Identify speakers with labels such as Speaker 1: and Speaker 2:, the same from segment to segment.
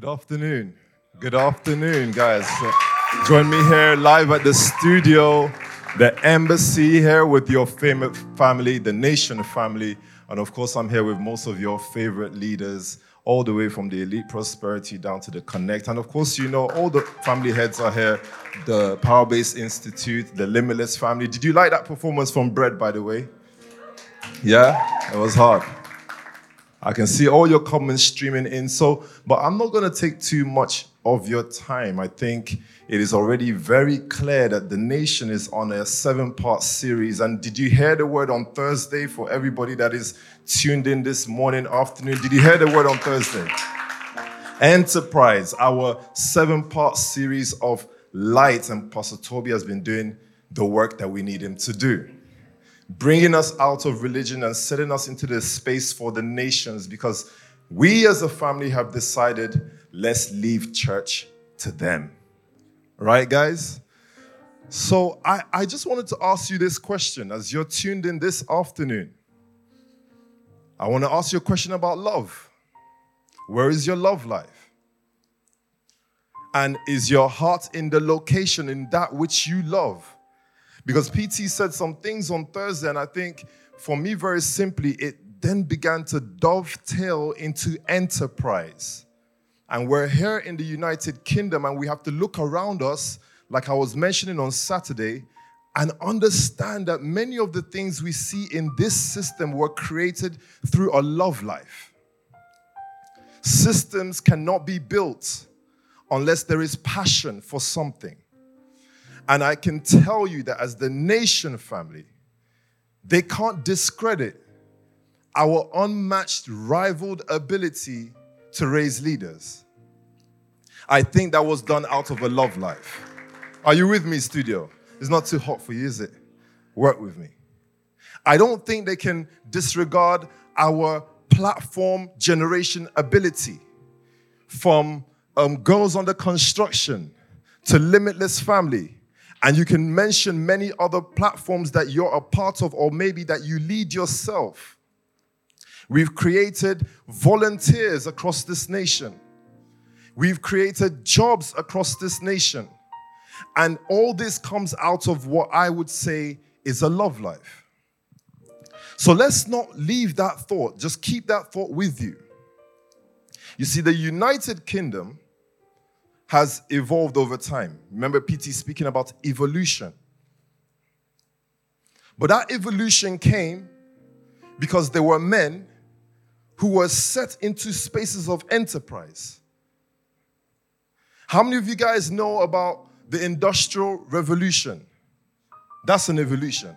Speaker 1: Good afternoon. Good afternoon, guys. Join me here live at the studio, the embassy here with your favorite family, the nation family. And of course, I'm here with most of your favorite leaders, all the way from the Elite Prosperity down to the Connect. And of course, you know, all the family heads are here the Power Base Institute, the Limitless family. Did you like that performance from Bread, by the way? Yeah, it was hard. I can see all your comments streaming in. So, but I'm not going to take too much of your time. I think it is already very clear that the nation is on a seven part series. And did you hear the word on Thursday for everybody that is tuned in this morning, afternoon? Did you hear the word on Thursday? Enterprise, our seven part series of light. And Pastor Toby has been doing the work that we need him to do bringing us out of religion and setting us into the space for the nations because we as a family have decided let's leave church to them. Right, guys? So I, I just wanted to ask you this question as you're tuned in this afternoon. I want to ask you a question about love. Where is your love life? And is your heart in the location in that which you love? Because PT said some things on Thursday, and I think for me, very simply, it then began to dovetail into enterprise. And we're here in the United Kingdom, and we have to look around us, like I was mentioning on Saturday, and understand that many of the things we see in this system were created through a love life. Systems cannot be built unless there is passion for something. And I can tell you that as the nation family, they can't discredit our unmatched, rivaled ability to raise leaders. I think that was done out of a love life. Are you with me, studio? It's not too hot for you, is it? Work with me. I don't think they can disregard our platform generation ability from um, girls under construction to limitless family and you can mention many other platforms that you're a part of, or maybe that you lead yourself. We've created volunteers across this nation. We've created jobs across this nation. And all this comes out of what I would say is a love life. So let's not leave that thought, just keep that thought with you. You see, the United Kingdom has evolved over time. Remember, PT speaking about evolution. But that evolution came because there were men who were set into spaces of enterprise. How many of you guys know about the Industrial Revolution? That's an evolution.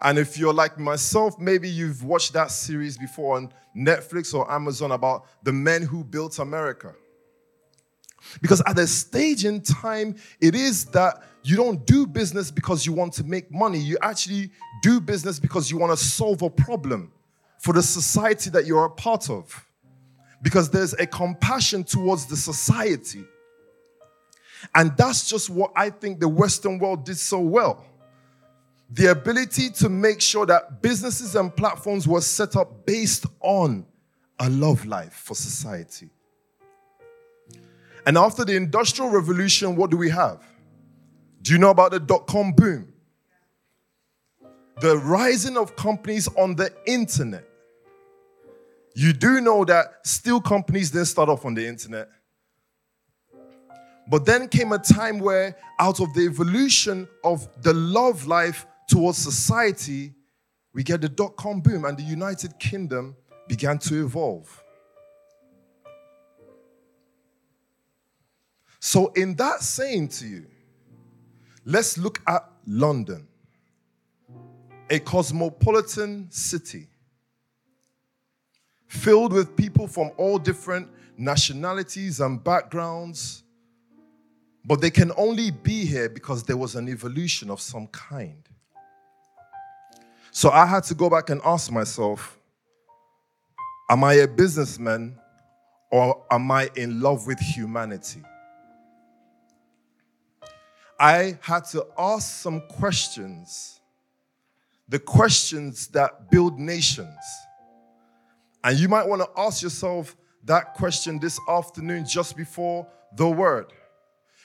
Speaker 1: And if you're like myself, maybe you've watched that series before on Netflix or Amazon about the men who built America. Because at a stage in time, it is that you don't do business because you want to make money. You actually do business because you want to solve a problem for the society that you're a part of. Because there's a compassion towards the society. And that's just what I think the Western world did so well. The ability to make sure that businesses and platforms were set up based on a love life for society. And after the Industrial Revolution, what do we have? Do you know about the dot com boom? The rising of companies on the internet. You do know that still companies didn't start off on the internet. But then came a time where, out of the evolution of the love life towards society, we get the dot com boom, and the United Kingdom began to evolve. So, in that saying to you, let's look at London, a cosmopolitan city filled with people from all different nationalities and backgrounds, but they can only be here because there was an evolution of some kind. So I had to go back and ask myself Am I a businessman or am I in love with humanity? I had to ask some questions, the questions that build nations. And you might want to ask yourself that question this afternoon just before the word.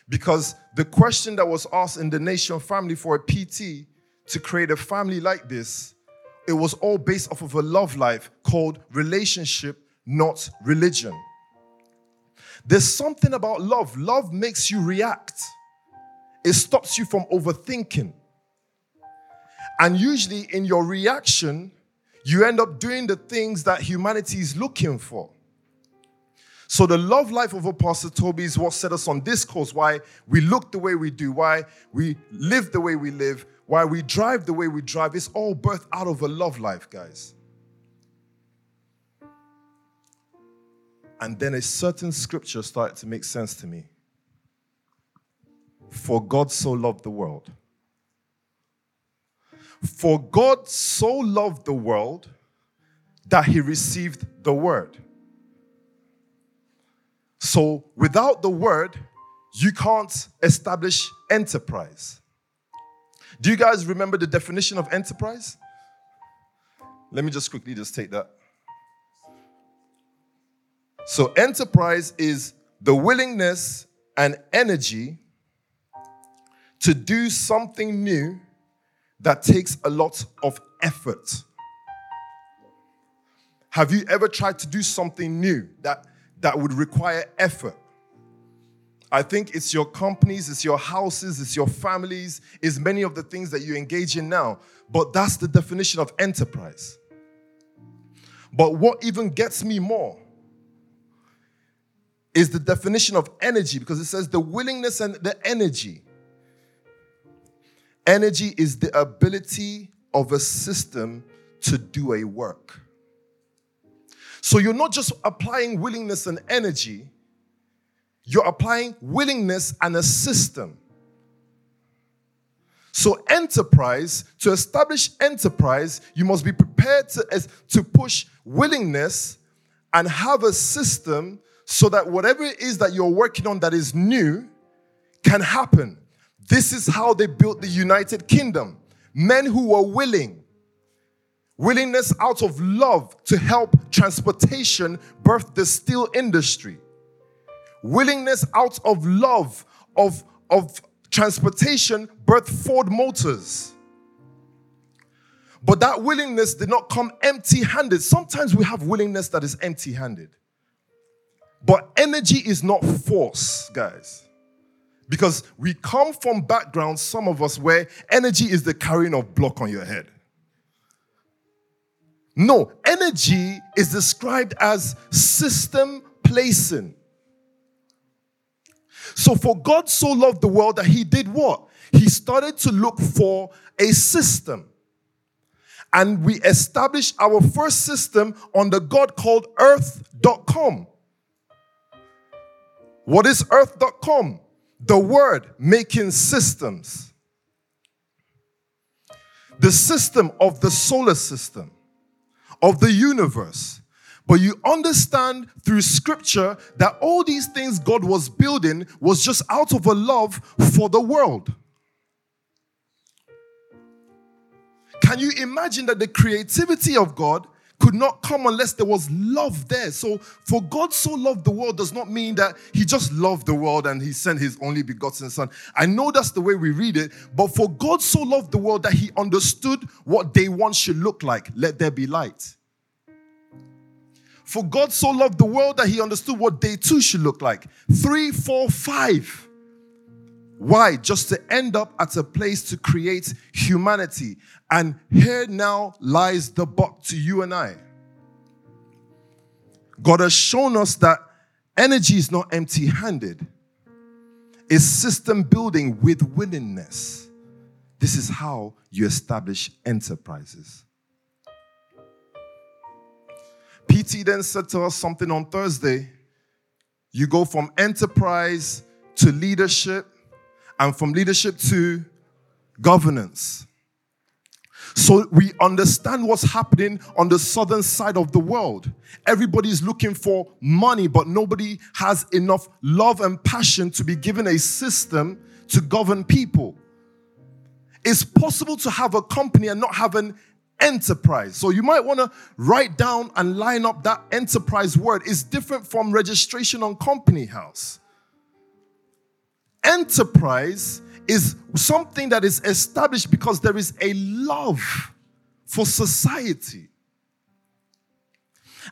Speaker 1: Because the question that was asked in the nation family for a PT to create a family like this, it was all based off of a love life called relationship, not religion. There's something about love. Love makes you react, it stops you from overthinking. And usually, in your reaction, you end up doing the things that humanity is looking for. So, the love life of Apostle Toby is what set us on this course why we look the way we do, why we live the way we live, why we drive the way we drive. It's all birthed out of a love life, guys. And then a certain scripture started to make sense to me. For God so loved the world. For God so loved the world that he received the word. So without the word, you can't establish enterprise. Do you guys remember the definition of enterprise? Let me just quickly just take that. So enterprise is the willingness and energy to do something new that takes a lot of effort. Have you ever tried to do something new that that would require effort. I think it's your companies, it's your houses, it's your families, it's many of the things that you engage in now. But that's the definition of enterprise. But what even gets me more is the definition of energy because it says the willingness and the energy. Energy is the ability of a system to do a work. So you're not just applying willingness and energy, you're applying willingness and a system. So, enterprise, to establish enterprise, you must be prepared to, to push willingness and have a system so that whatever it is that you're working on that is new can happen. This is how they built the United Kingdom. Men who were willing, Willingness out of love to help transportation birth the steel industry. Willingness out of love of, of transportation birth Ford Motors. But that willingness did not come empty handed. Sometimes we have willingness that is empty handed. But energy is not force, guys. Because we come from backgrounds, some of us, where energy is the carrying of block on your head. No, energy is described as system placing. So, for God so loved the world that he did what? He started to look for a system. And we established our first system on the God called earth.com. What is earth.com? The word making systems. The system of the solar system of the universe. But you understand through scripture that all these things God was building was just out of a love for the world. Can you imagine that the creativity of God could not come unless there was love there. So, for God so loved the world does not mean that He just loved the world and He sent His only begotten Son. I know that's the way we read it, but for God so loved the world that He understood what day one should look like. Let there be light. For God so loved the world that he understood what day two should look like. Three, four, five. Why? Just to end up at a place to create humanity. And here now lies the buck to you and I. God has shown us that energy is not empty handed, it's system building with willingness. This is how you establish enterprises. PT then said to us something on Thursday. You go from enterprise to leadership, and from leadership to governance. So we understand what's happening on the southern side of the world. Everybody's looking for money, but nobody has enough love and passion to be given a system to govern people. It's possible to have a company and not have an enterprise. So you might want to write down and line up that enterprise word. It's different from registration on company house. Enterprise is something that is established because there is a love for society.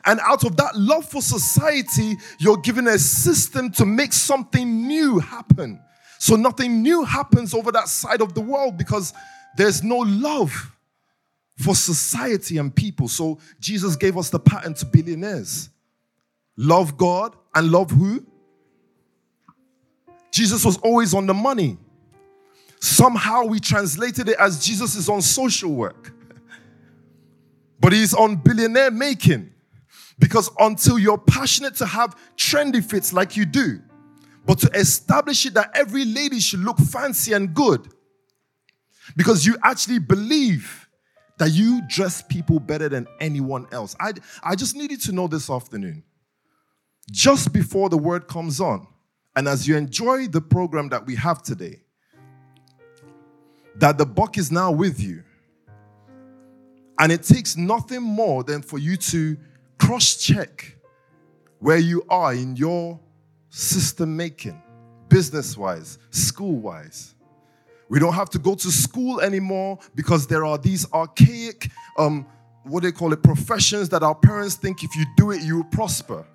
Speaker 1: And out of that love for society, you're given a system to make something new happen. So nothing new happens over that side of the world because there's no love for society and people. So Jesus gave us the pattern to billionaires love God and love who? Jesus was always on the money. Somehow we translated it as Jesus is on social work, but he's on billionaire making. Because until you're passionate to have trendy fits like you do, but to establish it that every lady should look fancy and good, because you actually believe that you dress people better than anyone else. I, I just needed to know this afternoon, just before the word comes on, and as you enjoy the program that we have today, that the buck is now with you. And it takes nothing more than for you to cross check where you are in your system making, business wise, school wise. We don't have to go to school anymore because there are these archaic, um, what they call it, professions that our parents think if you do it, you will prosper.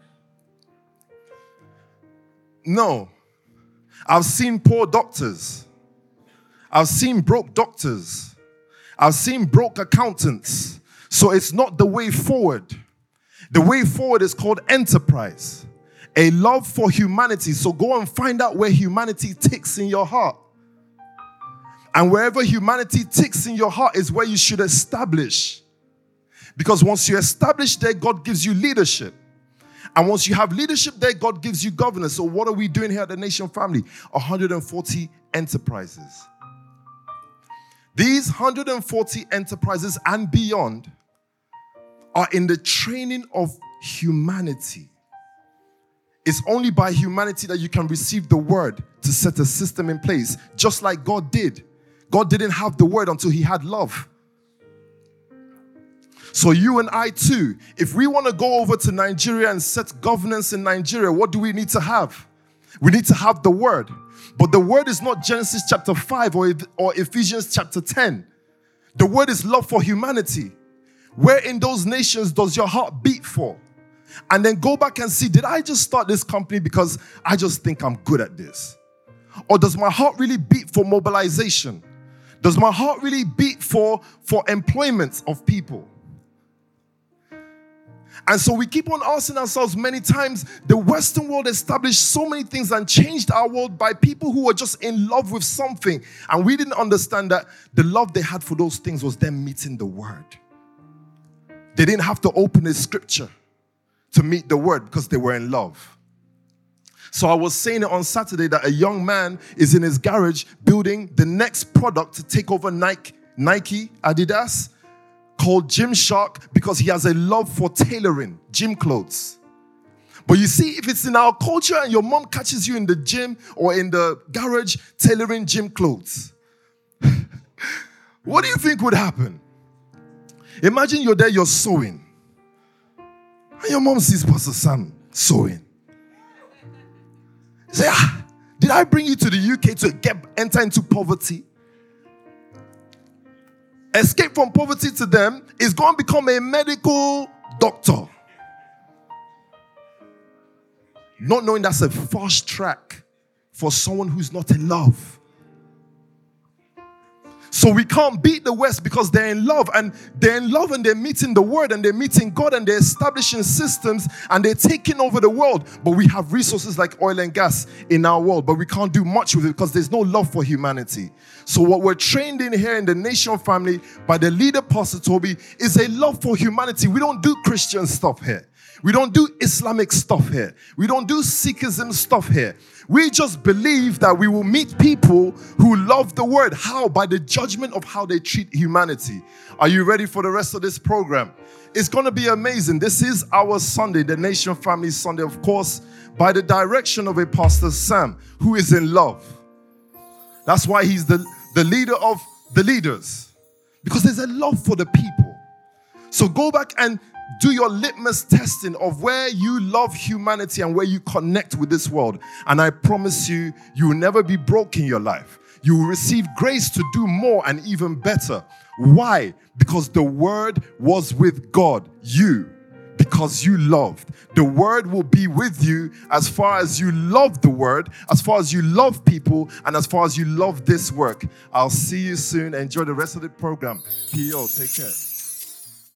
Speaker 1: No. I've seen poor doctors. I've seen broke doctors. I've seen broke accountants. So it's not the way forward. The way forward is called enterprise, a love for humanity. So go and find out where humanity ticks in your heart. And wherever humanity ticks in your heart is where you should establish. Because once you establish there, God gives you leadership. And once you have leadership there, God gives you governance. So, what are we doing here at the Nation Family? 140 enterprises. These 140 enterprises and beyond are in the training of humanity. It's only by humanity that you can receive the word to set a system in place, just like God did. God didn't have the word until he had love. So, you and I too, if we want to go over to Nigeria and set governance in Nigeria, what do we need to have? We need to have the word. But the word is not Genesis chapter 5 or, or Ephesians chapter 10. The word is love for humanity. Where in those nations does your heart beat for? And then go back and see, did I just start this company because I just think I'm good at this? Or does my heart really beat for mobilization? Does my heart really beat for, for employment of people? And so we keep on asking ourselves many times the Western world established so many things and changed our world by people who were just in love with something. And we didn't understand that the love they had for those things was them meeting the word. They didn't have to open a scripture to meet the word because they were in love. So I was saying it on Saturday that a young man is in his garage building the next product to take over Nike, Nike, Adidas, called Gymshark because he has a love for tailoring gym clothes. But you see, if it's in our culture and your mom catches you in the gym or in the garage tailoring gym clothes, what do you think would happen? Imagine you're there, you're sewing. And your mom sees Pastor Sam sewing. Say, ah, did I bring you to the UK to get enter into poverty? Escape from poverty to them is going to become a medical doctor. Not knowing that's a fast track for someone who's not in love. So we can't beat the West because they're in love and they're in love and they're meeting the word and they're meeting God and they're establishing systems and they're taking over the world. But we have resources like oil and gas in our world, but we can't do much with it because there's no love for humanity. So what we're trained in here in the nation family by the leader, Pastor Toby, is a love for humanity. We don't do Christian stuff here. We don't do Islamic stuff here. We don't do Sikhism stuff here. We just believe that we will meet people who love the word. How? By the judgment of how they treat humanity. Are you ready for the rest of this program? It's going to be amazing. This is our Sunday, the Nation Family Sunday, of course, by the direction of a Pastor Sam who is in love. That's why he's the, the leader of the leaders, because there's a love for the people. So go back and do your litmus testing of where you love humanity and where you connect with this world. And I promise you, you will never be broke in your life. You will receive grace to do more and even better. Why? Because the word was with God, you, because you loved. The word will be with you as far as you love the word, as far as you love people, and as far as you love this work. I'll see you soon. Enjoy the rest of the program. PO, take care.